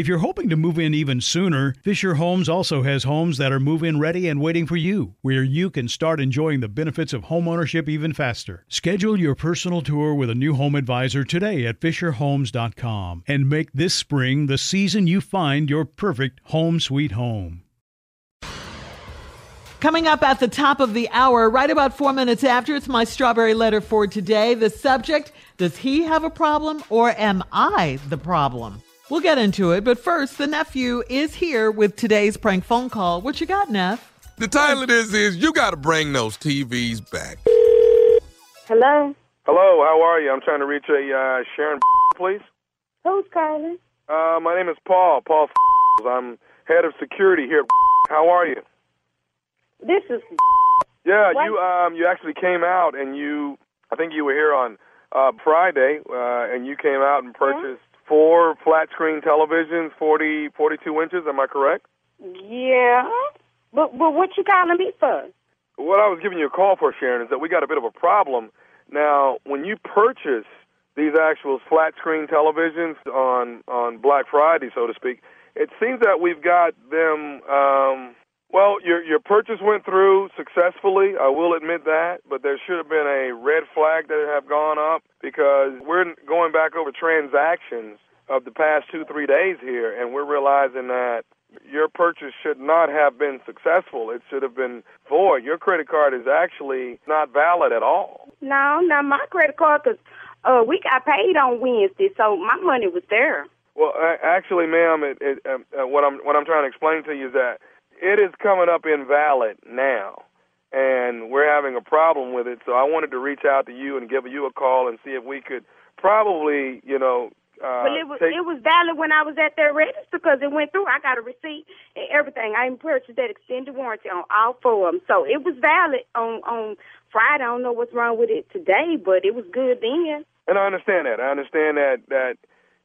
If you're hoping to move in even sooner, Fisher Homes also has homes that are move in ready and waiting for you, where you can start enjoying the benefits of homeownership even faster. Schedule your personal tour with a new home advisor today at FisherHomes.com and make this spring the season you find your perfect home sweet home. Coming up at the top of the hour, right about four minutes after, it's my strawberry letter for today. The subject Does he have a problem or am I the problem? We'll get into it, but first, the nephew is here with today's prank phone call. What you got, Neff? The title of this is You Gotta Bring Those TVs Back. Hello? Hello, how are you? I'm trying to reach a uh, Sharon, please. Who's calling? Uh, my name is Paul. Paul. I'm head of security here. How are you? This is. Yeah, What? you um you actually came out and you I think you were here on uh Friday uh and you came out and purchased four flat screen televisions, 40 42 inches, am I correct? Yeah. But, but what you calling me for? What I was giving you a call for, Sharon, is that we got a bit of a problem. Now, when you purchase these actual flat screen televisions on on Black Friday, so to speak, it seems that we've got them. Um, well, your your purchase went through successfully. I will admit that, but there should have been a red flag that have gone up because we're going back over transactions of the past two three days here, and we're realizing that your purchase should not have been successful. It should have been void. Your credit card is actually not valid at all. No, not my credit card, 'cause uh, we got paid on Wednesday, so my money was there. Well, actually, ma'am, it, it, um, uh, what I'm what I'm trying to explain to you is that it is coming up invalid now, and we're having a problem with it. So I wanted to reach out to you and give you a call and see if we could probably, you know, uh, but it was take, it was valid when I was at their register because it went through. I got a receipt and everything. I purchased that extended warranty on all four of them, so it was valid on on Friday. I don't know what's wrong with it today, but it was good then. and I understand that. I understand that that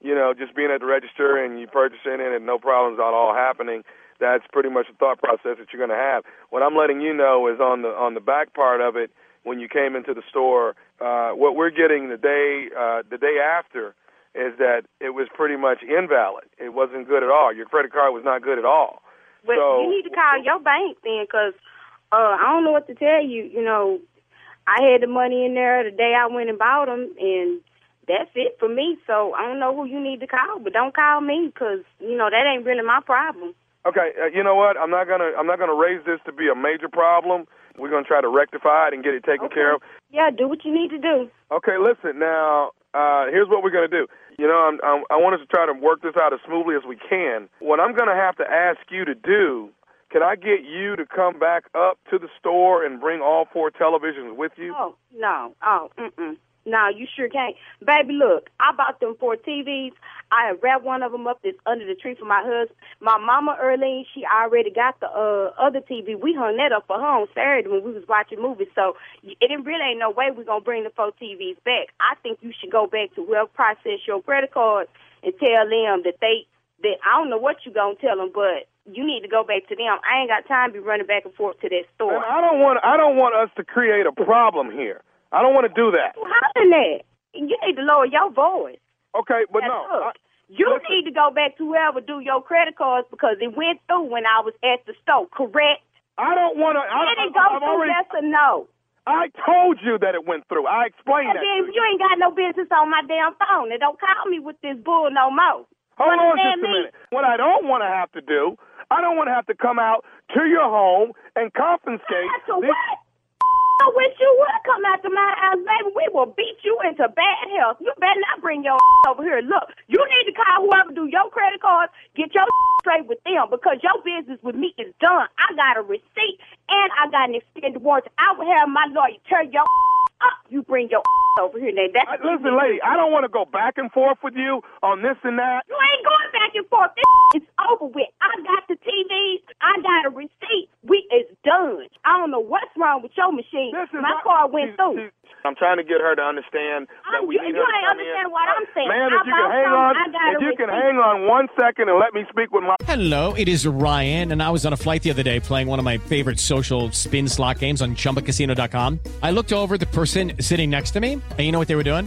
you know just being at the register and you purchasing it and no problems at all happening. That's pretty much the thought process that you're going to have. What I'm letting you know is on the on the back part of it when you came into the store. Uh, what we're getting the day uh, the day after is that it was pretty much invalid. It wasn't good at all. Your credit card was not good at all. But so, you need to call your bank then, because uh, I don't know what to tell you. You know, I had the money in there the day I went and bought them, and that's it for me. So I don't know who you need to call, but don't call me because you know that ain't really my problem. Okay, uh, you know what? I'm not gonna I'm not gonna raise this to be a major problem. We're gonna try to rectify it and get it taken Okay. care of. Yeah, do what you need to do. Okay, listen now. Uh, here's what we're gonna do. You know, I'm, I'm, I want us to try to work this out as smoothly as we can. What I'm gonna have to ask you to do. Can I get you to come back up to the store and bring all four televisions with you? Oh no, oh mm-mm. No, you sure can't. Baby, look, I bought them four TVs. I have wrapped one of them up that's under the tree for my husband. My mama, Earlene, she already got the uh, other TV. We hung that up for her on Saturday when we was watching movies. So it really ain't no way we're going to bring the four TVs back. I think you should go back to whoever processed your credit card and tell them that they, that I don't know what you're going to tell them, but you need to go back to them. I ain't got time to be running back and forth to that store. And I don't want I don't want us to create a problem here. I don't want to do that. You hollering that. You need to lower your voice. Okay, but Now, no. look, you need to go back to whoever do your credit cards because it went through when I was at the store, correct? I don't want to. I, Did it I, go I've through, already, yes or no? I told you that it went through. I explained And that. then you. you ain't got no business on my damn phone. And don't call me with this bull no more. Hold on just a me? minute. What I don't want to have to do, I don't want to have to come out to your home and confiscate. This- what? I wish you would come out to my house, baby. We will beat you into bad health. You better not bring your over here. Look, you need to call whoever do your credit cards, get your straight with them because your business with me is done. I got a receipt and I got an extended warranty. I will have my lawyer tear your up. You bring your over here. Now, that's I- Listen, lady, I don't want to go back and forth with you on this and that. You ain't going back and forth. This is over with. I got the TVs. I got a receipt. We is done. I don't know what's wrong with your machine. My not- car went see- through. see, I'm trying to get her to understand that I'm- we you- need you her to ain't come understand in. what I'm saying. Ma'am, if you can hang on, if you can receipt. hang on one second and let me speak with my. Hello, it is Ryan, and I was on a flight the other day playing one of my favorite social spin slot games on chumbacasino.com. I looked over at the person sitting next to me, and you know what they were doing?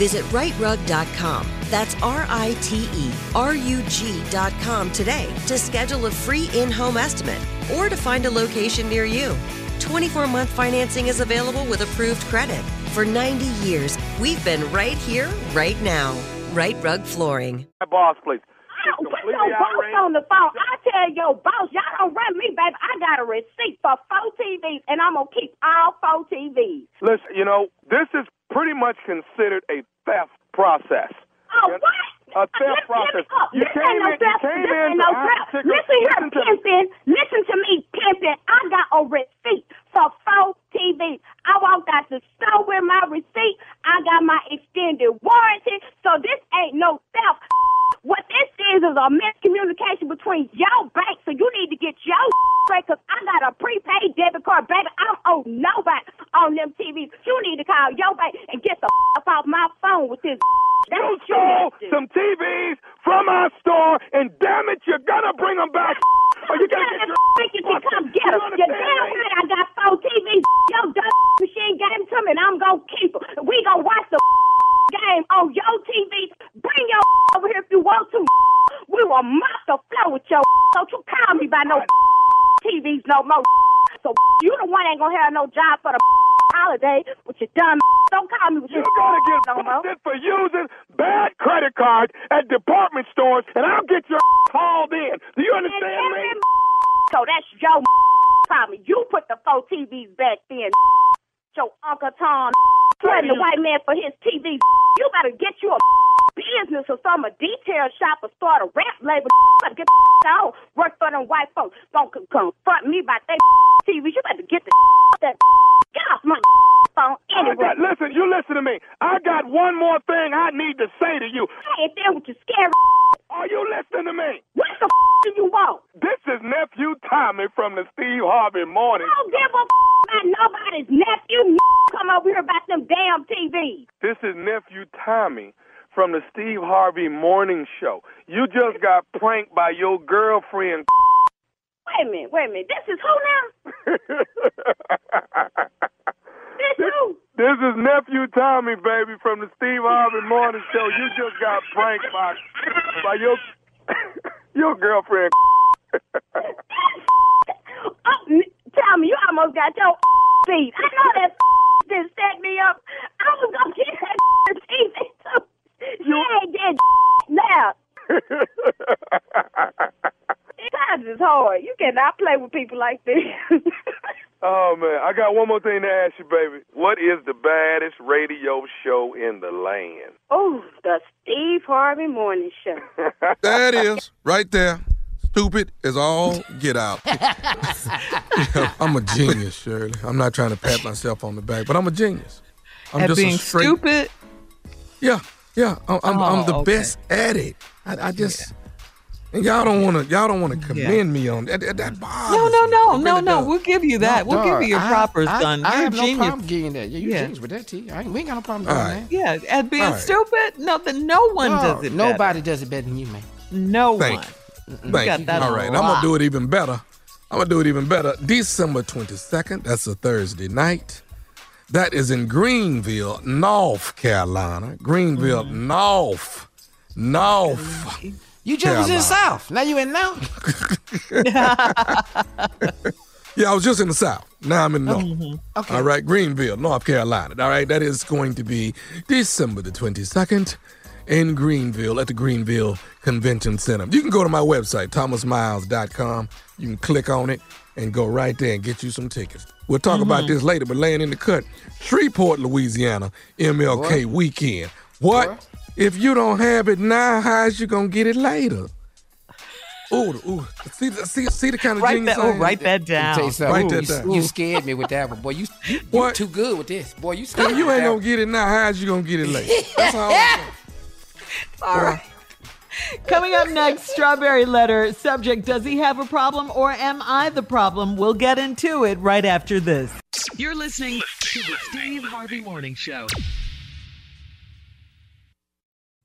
Visit riterug.com. That's R I T E R U G.com today to schedule a free in home estimate or to find a location near you. 24 month financing is available with approved credit. For 90 years, we've been right here, right now. Rite Rug Flooring. My boss, please. Put your boss on the phone. I tell your boss, y'all don't run me, baby. I got a receipt for four TVs, and I'm gonna keep all four TVs. Listen, you know, this is pretty much considered a theft process. Oh, what? A theft process. You came in, you came in no a. Listen here, Listen to me. pimpin'. Listen to me, pimpin'. I got a receipt for four TVs. I walked out the store with my receipt. I got my extended warranty. So this ain't no theft. What this is is a miscommunication between your bank. So you need to get your straight because I got a prepaid debit card, baby. I don't owe nobody on them TVs. You need to call your bank and get the f- off my phone with this. You stole need to do. some TVs from our store, and damn it, you're gonna bring them back. Or you gotta get your you can come get them. You damn right I got four TVs. Your dumb machine gave them to me, and I'm gonna keep them. We gonna watch the game on your TV. Bring your over here if you want to. We will mop the floor with your. Don't you call me by no TVs no more. So you the one ain't gonna have no job for the holiday with your dumb. Don't call me with You're gonna get no busted for using bad credit cards at department stores, and I'll get your hauled in. Do you understand me? So that's your problem. You put the four TVs back then. Your Uncle Tom threatened the white man for his TV. You better get you a business or some a detail shop or start a rap label. You better get the on. Work for them white folks. Don't confront me about they TV. You better get the that get off my phone I anyway. got, listen, you listen to me. I got one more thing I need to say to you. Hey, then with your scary. Are you listening to me? What the do you want? This is nephew Tommy from the Steve Harvey Morning. I don't give a about nobody's nephew. Come over here about them damn TVs. This is nephew Tommy from the Steve Harvey Morning Show. You just got pranked by your girlfriend. Wait a minute, wait a minute. This is who now? This who? This is nephew Tommy, baby, from the Steve Harvey Morning Show. You just got pranked by by your your girlfriend. Oh, me, you almost got your beat. I know that didn't set me up. I was gonna get that TV too. She ain't did now. Times is hard. You cannot play with people like this. oh man, I got one more thing to ask you, baby. What is the baddest radio show in the land? oh, the Steve Harvey Morning Show. that is right there. Stupid as all get out. I'm a genius, Shirley. I'm not trying to pat myself on the back, but I'm a genius. I'm At just being a straight. stupid. Yeah, yeah. I'm, I'm, I'm the Oh, okay. best at it. I, I just. And y'all don't want to. Y'all don't want to commend me on that. That, that bothers No, no, no, It no, no. does. We'll give you that. we'll give you your I- proper, I, son. I, You're have a no genius. problem getting you that. Yeah, you Yeah. genius with that, T. I ain't, we ain't got no problem All doing right. Yeah, at being All right. stupid. No, that no one that. does it. Nobody better. does it better than you, man. No Thank one. you. got Thank you. that All on right, I'm gonna do it even better. I'm gonna do it even better. December 22nd. That's a Thursday night. That is in Greenville, North Carolina. Greenville, Mm-hmm. North, North. You just was in the South. Now you in now. Yeah, I was just in the South. Now I'm in the North. Mm-hmm. Okay. All right, Greenville, North Carolina. All right, that is going to be December the 22nd in Greenville at the Greenville Convention Center. You can go to my website, thomasmiles.com. You can click on it and go right there and get you some tickets. We'll talk about this later, but laying in the cut, Shreveport, Louisiana, MLK weekend. What? If you don't have it now, how's you gonna get it later? Ooh, ooh. See, the- see, see the kind of Write genius that. I Oh, write that Let tell down. you something. Write Ooh, that you, down. you scared me with that one, boy. You, you, you too good with this, boy. You scared If me you with ain't that gonna get it now, how's you gonna get it later? That's all. I'm saying. All right. Coming up next, Strawberry Letter. Subject Does he have a problem or am I the problem? We'll get into it right after this. You're listening to the Steve Harvey Morning Show.